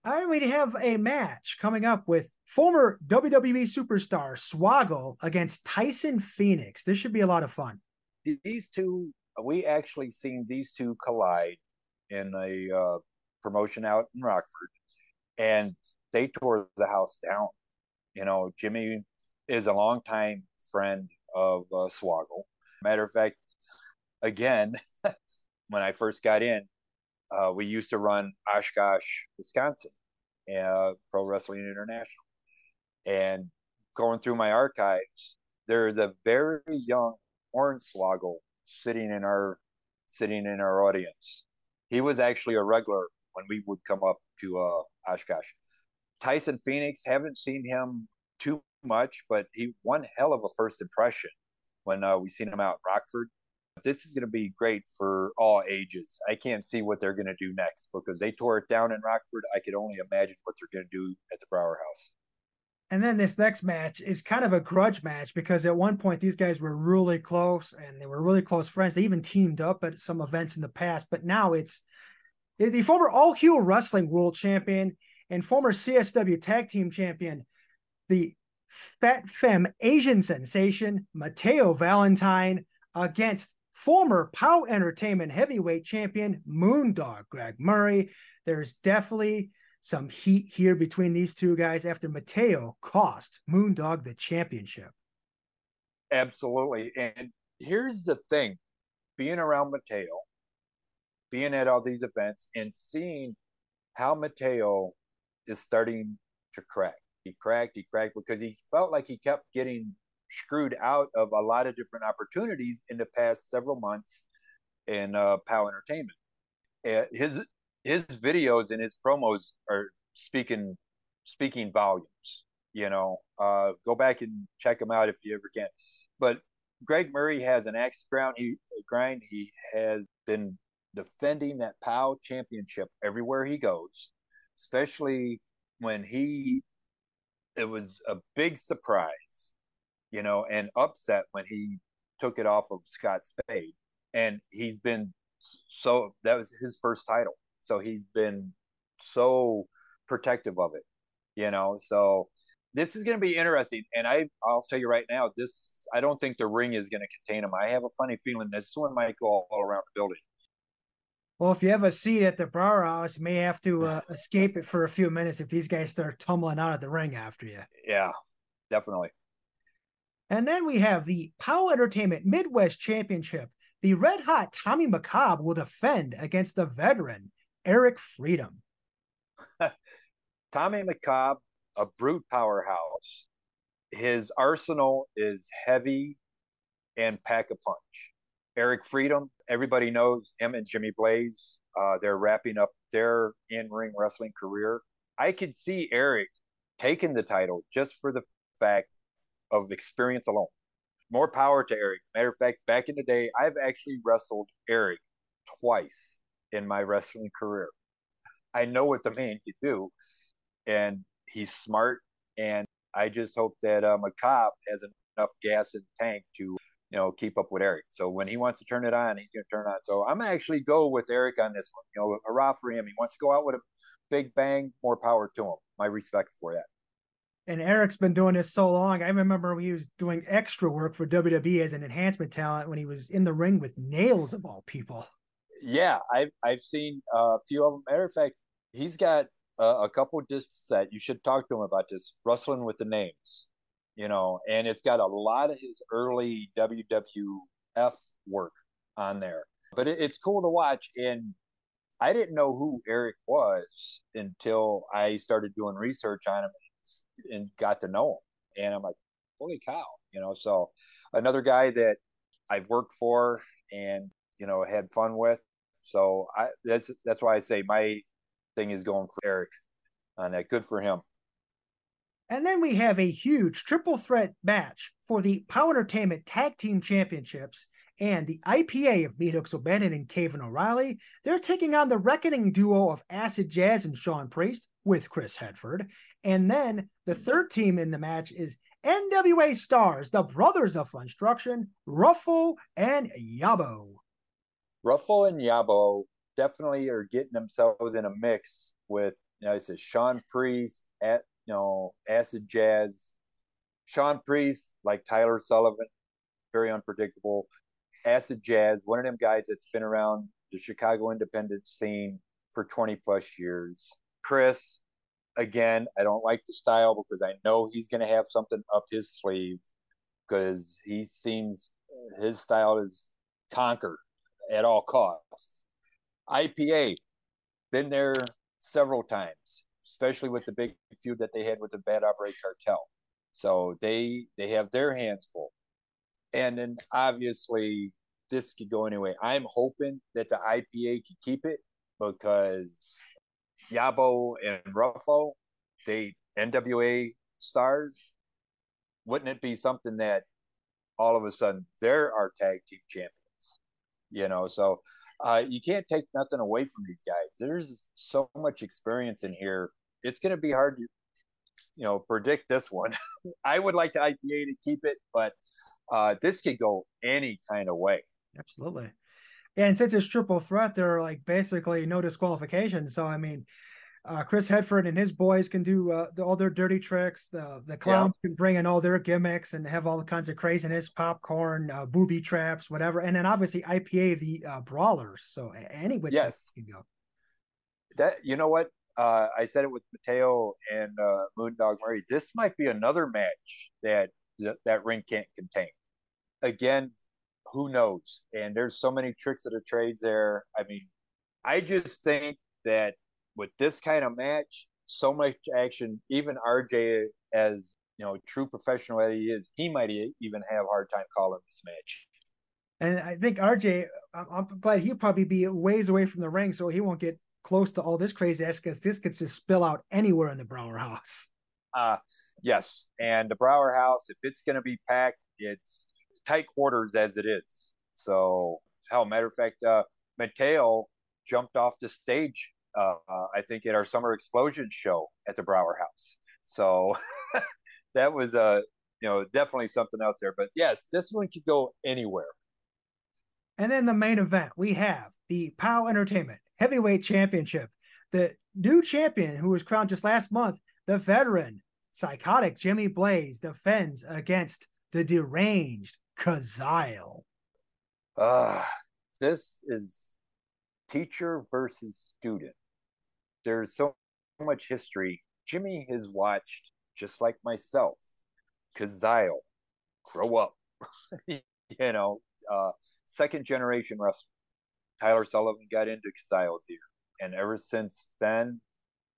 All right, we have a match coming up with former WWE superstar Swoggle against Tyson Phoenix. This should be a lot of fun. These two, we actually seen these two collide in a uh, promotion out in Rockford, and they tore the house down. You know, Jimmy is a longtime friend of uh, Swoggle. Matter of fact, again, when I first got in, uh, we used to run Oshkosh, Wisconsin, uh, Pro Wrestling International. And going through my archives, there's a very young Hornswoggle sitting in our sitting in our audience. He was actually a regular when we would come up to uh, Oshkosh. Tyson Phoenix, haven't seen him too much, but he one hell of a first impression when uh, we seen him out Rockford. This is going to be great for all ages. I can't see what they're going to do next because they tore it down in Rockford. I could only imagine what they're going to do at the Brauer House. And then this next match is kind of a grudge match because at one point these guys were really close and they were really close friends. They even teamed up at some events in the past, but now it's the former All Heel Wrestling World Champion and former CSW Tag Team Champion, the Fat Femme Asian sensation Mateo Valentine against former POWW Entertainment heavyweight champion Moondog Greg Murray. There's definitely some heat here between these two guys after Mateo cost Moondog the championship. Absolutely. And here's the thing being around Mateo, being at all these events, and seeing how Mateo is starting to crack. He cracked, he cracked because he felt like he kept getting screwed out of a lot of different opportunities in the past several months in uh, POWW Entertainment. Uh, his his videos and his promos are speaking speaking volumes. You know, uh, go back and check him out if you ever can. But Greg Murray has an axe ground. He grind. He has been defending that POWW championship everywhere he goes, especially when he. It was a big surprise, you know, and upset when he took it off of Scott Spade, and he's been so that was his first title so he's been so protective of it, you know. So this is going to be interesting. And I, I'll tell you right now, this I don't think the ring is going to contain him. I have a funny feeling this one might go all, all around the building. Well, if you have a seat at the Brauer House, you may have to uh, escape it for a few minutes if these guys start tumbling out of the ring after you. Yeah, definitely. And then we have the POWW Entertainment Midwest Championship. The red hot Tommy McCobb will defend against the veteran Eric Freedom. Tommy McCobb, a brute powerhouse. His arsenal is heavy and pack a punch. Eric Freedom, everybody knows him and Jimmy Blaze. Uh, they're wrapping up their in ring wrestling career. I could see Eric taking the title just for the fact of experience alone. More power to Eric. Matter of fact, back in the day, I've actually wrestled Eric twice in my wrestling career. I know what the man can do, and he's smart. And I just hope that uh, cop has enough gas in the tank to, you know, keep up with Eric. So when he wants to turn it on, he's going to turn it on. So I'm actually go with Eric on this one. You know, hurrah for him. He wants to go out with a big bang. More power to him. My respect for that. And Eric's been doing this so long. I remember he was doing extra work for WWE as an enhancement talent when he was in the ring with Nails of all people yeah, I've I've seen a few of them. Matter of fact, he's got a, a couple discs that You should talk to him about this. Wrestling with the names, you know, and it's got a lot of his early WWF work on there. But it, it's cool to watch. And I didn't know who Eric was until I started doing research on him and got to know him. And I'm like, holy cow, you know. So another guy that I've worked for and you know had fun with So I that's that's why I say my thing is going for Eric on that. Good for him. And then we have a huge triple threat match for the POWW Entertainment Tag Team Championships and the IPA of Meat Hooks O'Bannon and Kevin O'Reilly. They're taking on the reckoning duo of Acid Jazz and Sean Priest with Chris Headford. And then the third team in the match is NWA Stars, the Brothers of Construction, Ruffo and Yabo. Ruffo and Yabo definitely are getting themselves in a mix with, you know, I said Sean Priest at you know Acid Jazz, Sean Priest like Tyler Sullivan, very unpredictable. Acid Jazz, one of them guys that's been around the Chicago independent scene for 20 plus years. Chris, again, I don't like the style because I know he's going to have something up his sleeve because he seems his style is conquer at all costs. IPA, been there several times, especially with the big feud that they had with the Bad Operate Cartel. So they they have their hands full. And then obviously this could go anyway. I'm hoping that the IPA can keep it because Yabo and Ruffo, they NWA stars. Wouldn't it be something that all of a sudden they're our tag team champions? You know, so uh, you can't take nothing away from these guys. There's so much experience in here. It's going to be hard to, you know, predict this one. I would like to IPA to keep it, but uh, this could go any kind of way. Absolutely. And since it's triple threat, there are like basically no disqualification. So I mean, uh, Chris Headford and his boys can do uh, the, all their dirty tricks. The the clowns yeah. can bring in all their gimmicks and have all kinds of craziness, popcorn, uh, booby traps, whatever. And then obviously IPA the uh, brawlers. So any which yes. can go. That you know what uh, I said it with Mateo and uh, Moondog Murray. This might be another match that that ring can't contain. Again, who knows? And there's so many tricks of the trades there. I mean, I just think that with this kind of match, so much action, even RJ, as you know, true professional that he is, he might even have a hard time calling this match. And I think RJ, I'm glad he'll probably be ways away from the ring, so he won't get close to all this crazy ass because this could just spill out anywhere in the Brauer House. Uh yes, and the Brauer House, if it's going to be packed, it's tight quarters as it is. So, hell, matter of fact, uh, Mateo jumped off the stage. Uh, I think at our summer explosion show at the Brauer House. So that was uh, you know definitely something else there. But yes, this one could go anywhere. And then the main event, we have the POWW Entertainment Heavyweight Championship. The new champion who was crowned just last month, the veteran psychotic Jimmy Blaze, defends against the deranged Kazile. Uh, this is teacher versus student. There's so much history. Jimmy has watched, just like myself, Kazile grow up. you know, uh, second generation wrestler. Tyler Sullivan got into Kazile's ear. And ever since then,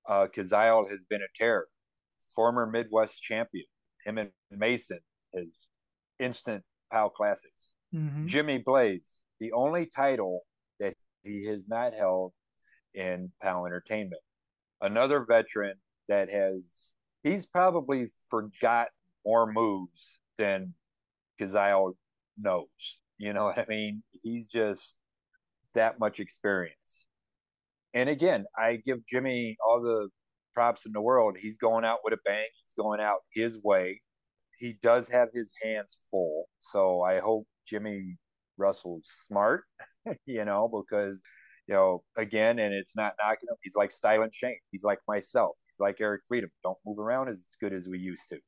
uh, Kazile has been a terror. Former Midwest champion. Him and Mason, his instant POWW Classics. Mm-hmm. Jimmy Blaze, the only title that he has not held in POWW Entertainment. Another veteran that has, he's probably forgot more moves than Kazile knows. You know what I mean? He's just that much experience. And again, I give Jimmy all the props in the world. He's going out with a bang. He's going out his way he does have his hands full. So I hope Jimmy Russell's smart, you know, because you know, again, and it's not knocking him. He's like Styling Shane. He's like myself. He's like Eric Freedom. Don't move around as good as we used to.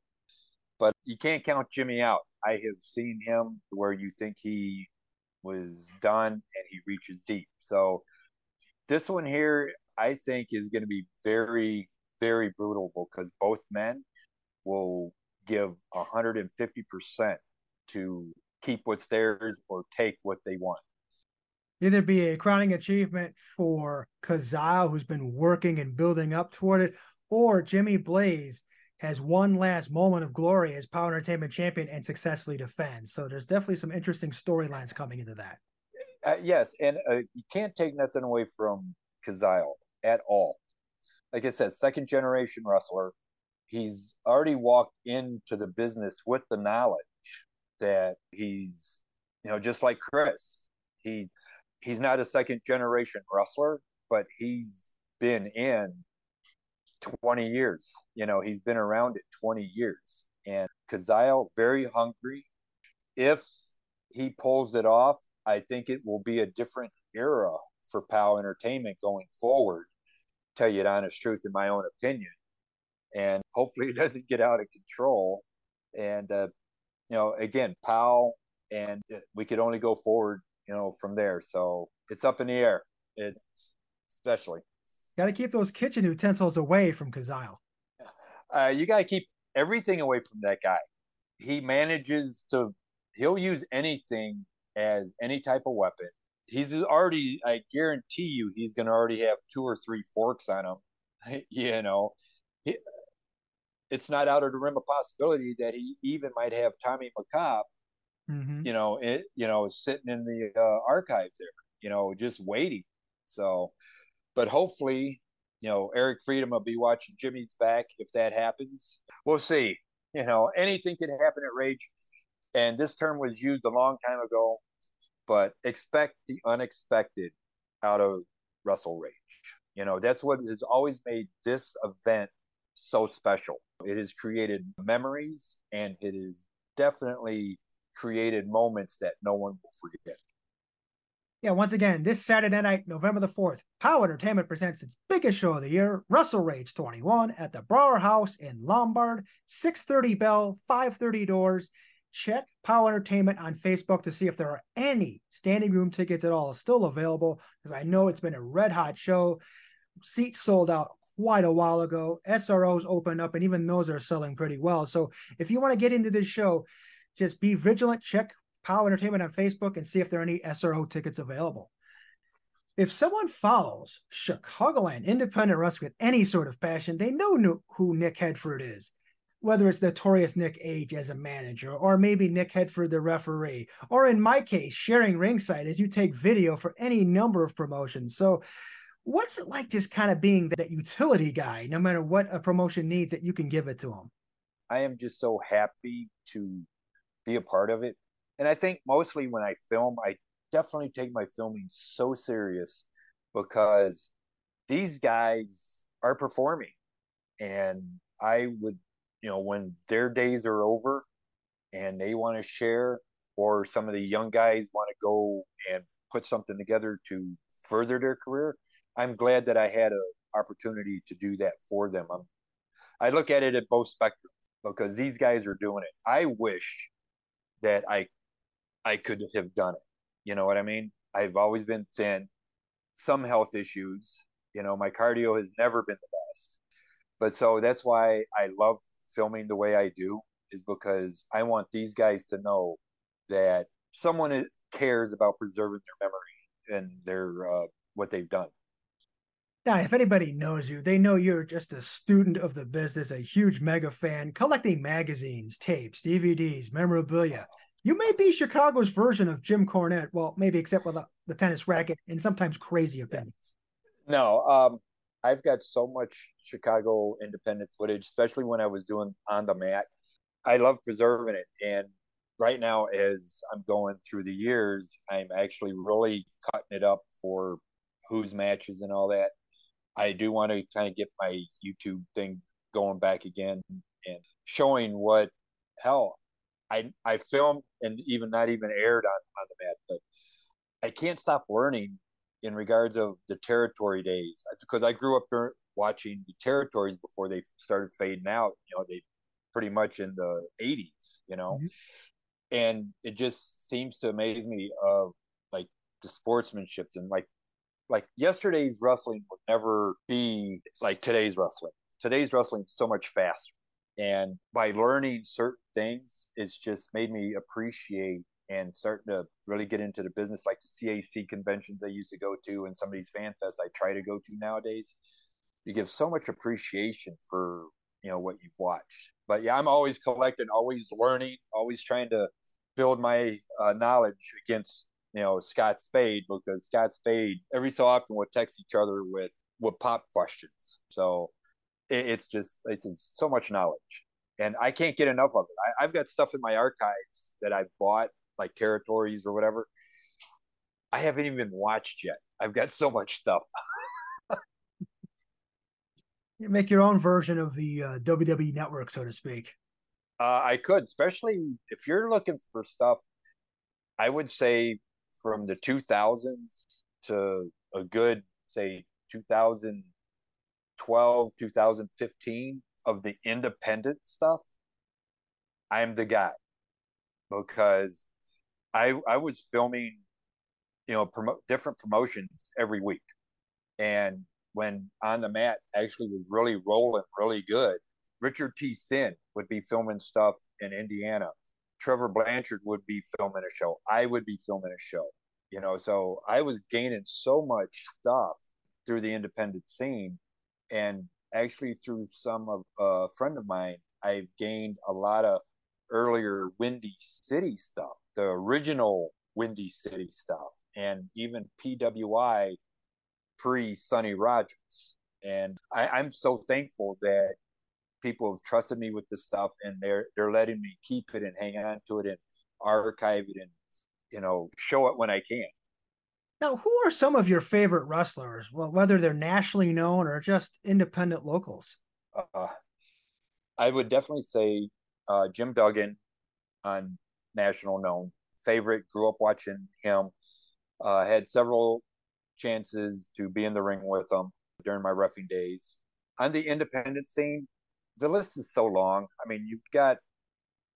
But you can't count Jimmy out. I have seen him where you think he was done and he reaches deep. So this one here, I think, is going to be very, very brutal because both men will give 150% to keep what's theirs or take what they want. Either be a crowning achievement for Kazile, who's been working and building up toward it, or Jimmy Blaze has one last moment of glory as POWW Entertainment champion and successfully defends. So there's definitely some interesting storylines coming into that. Uh, yes, and uh, you can't take nothing away from Kazile at all. Like I said, second generation wrestler. He's already walked into the business with the knowledge that he's, you know, just like Chris. He he's not a second generation wrestler, but he's been in 20 years. You know, he's been around it 20 years. And Kazile, very hungry. If he pulls it off, I think it will be a different era for POWW Entertainment going forward. Tell you the honest truth, in my own opinion, and hopefully it doesn't get out of control. And uh, you know, again, POWW, and we could only go forward, you know, from there. So it's up in the air, it, especially. Got to keep those kitchen utensils away from Kazile. Uh, you got to keep everything away from that guy. He manages to, he'll use anything as any type of weapon. He's already, I guarantee you, he's going to already have two or three forks on him. you know, he, it's not out of the realm of possibility that he even might have Tommy McCobb, mm-hmm. you know, it, you know, sitting in the uh, archives there, you know, just waiting. So, but hopefully, you know, Eric Freedom will be watching Jimmy's back if that happens. We'll see. You know, anything can happen at Rage. And this term was used a long time ago, but expect the unexpected out of WrestleRage. You know, that's what has always made this event so special. It has created memories and it has definitely created moments that no one will forget. Yeah, once again, this Saturday night, November the 4th, POWW Entertainment presents its biggest show of the year, WrestleRage 21 at the Brauer House in Lombard, 6.30 bell, 5.30 doors. Check POWW Entertainment on Facebook to see if there are any standing room tickets at all still available, because I know it's been a red hot show. Seats sold out quite a while ago. SROs opened up, and even those are selling pretty well. So if you want to get into this show, just be vigilant. Check POWW Entertainment on Facebook and see if there are any SRO tickets available. If someone follows Chicagoland independent wrestling with any sort of passion, they know who Nick Headford is. Whether it's notorious Nick Age as a manager, or maybe Nick Headford the referee, or in my case, sharing ringside as you take video for any number of promotions. So, what's it like just kind of being that utility guy, no matter what a promotion needs, that you can give it to them? I am just so happy to be a part of it and I think mostly when I film, I definitely take my filming so serious because these guys are performing. And I would, you know, when their days are over and they want to share, or some of the young guys want to go and put something together to further their career, I'm glad that I had an opportunity to do that for them. I'm, I look at it at both spectrums because these guys are doing it. I wish that I I could have done it. You know what I mean? I've always been thin, some health issues. You know, my cardio has never been the best. But so that's why I love filming the way I do, is because I want these guys to know that someone cares about preserving their memory and their uh, what they've done. Now, if anybody knows you, they know you're just a student of the business, a huge mega fan, collecting magazines, tapes, DVDs, memorabilia. You may be Chicago's version of Jim Cornette. Well, maybe except with a, the tennis racket and sometimes crazy opinions. No, um, I've got so much Chicago independent footage, especially when I was doing on the mat. I love preserving it. And right now, as I'm going through the years, I'm actually really cutting it up for whose matches and all that. I do want to kind of get my YouTube thing going back again and showing what hell I I filmed and even not even aired on on the mat, but I can't stop learning in regards of the territory days because I grew up during, watching the territories before they started fading out. You know, they pretty much in the '80s. You know, mm-hmm. and it just seems to amaze me of like the sportsmanship and like like yesterday's wrestling would never be like today's wrestling. Today's wrestling is so much faster. And by learning certain things, it's just made me appreciate and starting to really get into the business, like the CAC conventions I used to go to and some of these fan fests I try to go to nowadays. You give so much appreciation for you know what you've watched. But yeah, I'm always collecting, always learning, always trying to build my uh, knowledge against you know Scott Spade because Scott Spade every so often would text each other with with pop questions. So it, it's just it's, it's so much knowledge, and I can't get enough of it. I, I've got stuff in my archives that I bought like territories or whatever. I haven't even watched yet. I've got so much stuff. You make your own version of the uh, WWE network, so to speak. Uh, I could, especially if you're looking for stuff. I would say from the 2000s to a good, say, 2012, 2015 of the independent stuff. I'm the guy because I I was filming, you know, promo- different promotions every week, and when on the mat actually was really rolling really good. Richard T. Sin would be filming stuff in Indiana. Trevor Blanchard would be filming a show. I would be filming a show. You know, so I was gaining so much stuff through the independent scene, and actually through some of a uh, friend of mine, I've gained a lot of earlier Windy City stuff, the original Windy City stuff, and even PWI pre Sonny Rogers. And I, I'm so thankful that people have trusted me with this stuff and they're they're letting me keep it and hang on to it and archive it and you know show it when I can. Now, who are some of your favorite wrestlers? Well, whether they're nationally known or just independent locals. Uh, I would definitely say uh, Jim Duggan on national known favorite. Grew up watching him. Uh, had several chances to be in the ring with him during my roughing days. On the independent scene, the list is so long. I mean, you've got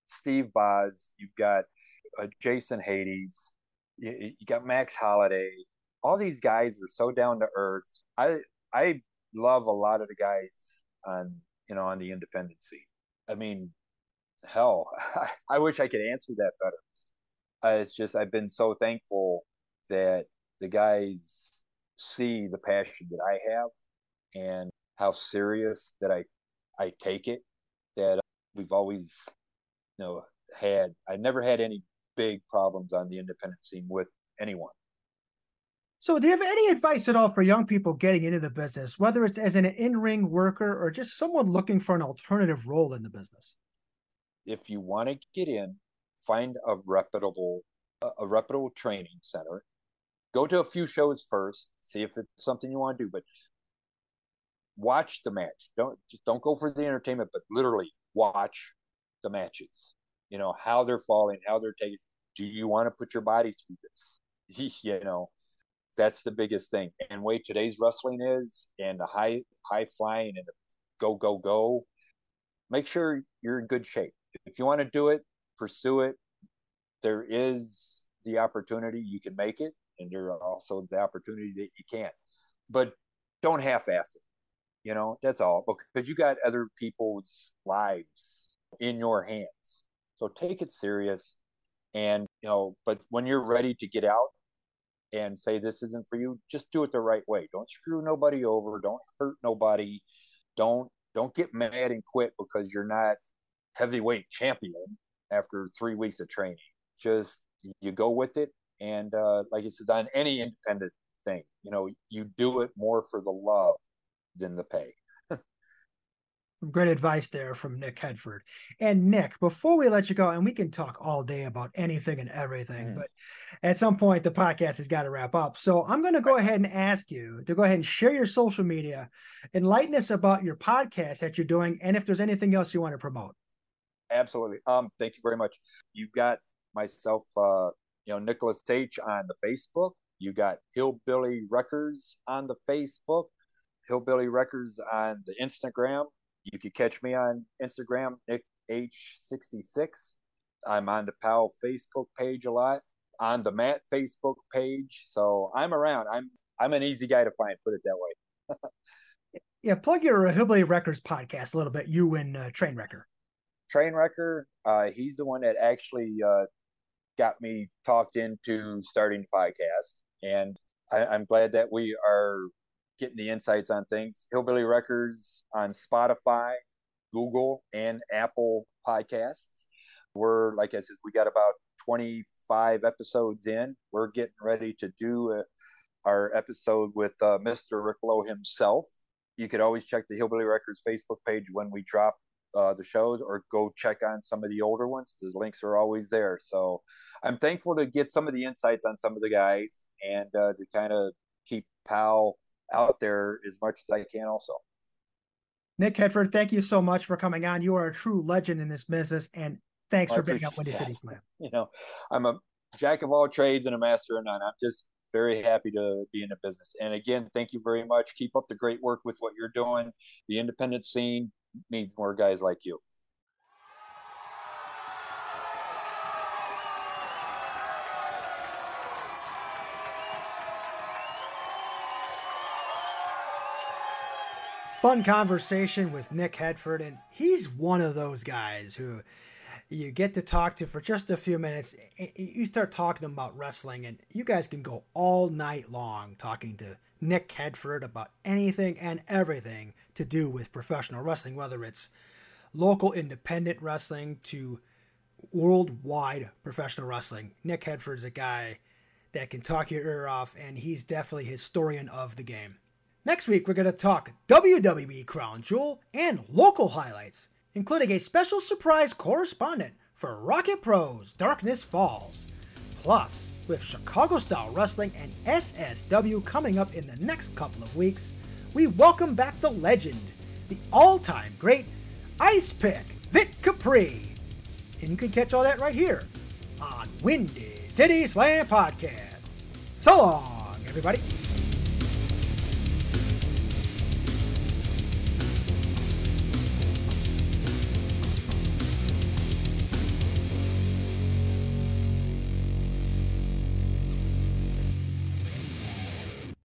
Steve Boz, you've got uh, Jason Hades, you, you got Max Holiday. All these guys are so down to earth. I I love a lot of the guys on you know on the independent scene. I mean, hell, I, I wish I could answer that better. Uh, it's just I've been so thankful that the guys see the passion that I have and how serious that I I take it that uh, we've always you know had I never had any big problems on the independent scene with anyone. So, do you have any advice at all for young people getting into the business, whether it's as an in ring worker or just someone looking for an alternative role in the business? If you want to get in, find a reputable a reputable training center go to a few shows first, see if it's something you want to do, but watch the match. Don't just don't go for the entertainment, but literally watch the matches. You know how they're falling, how they're taking. Do you want to put your body through this? you know, that's the biggest thing. And way today's wrestling is, and the high high flying and the go go go. Make sure you're in good shape. If you want to do it, pursue it. There is the opportunity. You can make it and there are also the opportunity that you can't. But don't half-ass it. You know, that's all because you got other people's lives in your hands. So take it serious, and you know. But when you're ready to get out and say this isn't for you, just do it the right way. Don't screw nobody over. Don't hurt nobody. Don't don't get mad and quit because you're not heavyweight champion after three weeks of training. Just you go with it and uh, like he says, on any independent thing, you know, you do it more for the love than the pay. Great advice there from Nick Headford. And Nick, before we let you go, and we can talk all day about anything and everything, mm. but at some point the podcast has got to wrap up. So I'm going to go ahead and ask you to go ahead and share your social media, enlighten us about your podcast that you're doing, and if there's anything else you want to promote. Absolutely. Um, thank you very much. You've got myself, uh, you know, Nicholas H on the Facebook. You got Hillbilly Records on the Facebook, Hillbilly Records on the Instagram. You could catch me on Instagram, Nick H66. I'm on the Powell Facebook page a lot, on the Matt Facebook page. So I'm around. I'm I'm an easy guy to find. Put it that way. yeah, plug your Hillbilly Records podcast a little bit. You and uh, Trainwrecker. Trainwrecker, uh, he's the one that actually uh, got me talked into starting the podcast. And I, am glad that we are getting the insights on things. Hillbilly Records on Spotify, Google, and Apple podcasts. We're, like I said, we got about 25 episodes in. We're getting ready to do a, our episode with uh, Mr. Rick Lowe himself. You could always check the Hillbilly Records Facebook page when we drop uh, the shows or go check on some of the older ones. The links are always there. So I'm thankful to get some of the insights on some of the guys and uh, to kind of keep Pal out there as much as I can also. Nick Headford, thank you so much for coming on. You are a true legend in this business, and thanks Well, for being up Windy City. Slam. You know, I'm a jack of all trades and a master of none. I'm just very happy to be in the business. And again, thank you very much. Keep up the great work with what you're doing. The independent scene needs more guys like you. Fun conversation with Nick Headford, and he's one of those guys who you get to talk to for just a few minutes. You start talking about wrestling, and you guys can go all night long talking to Nick Headford about anything and everything to do with professional wrestling, whether it's local independent wrestling to worldwide professional wrestling. Nick Headford's a guy that can talk your ear off, and he's definitely historian of the game. Next week, we're going to talk WWE Crown Jewel and local highlights, including a special surprise correspondent for Rocket Pros Darkness Falls. Plus, with Chicago style wrestling and SSW coming up in the next couple of weeks, we welcome back the legend, the all time great Ice Pick, Vic Capri. And you can catch all that right here on Windy City Slam Podcast. So long, everybody.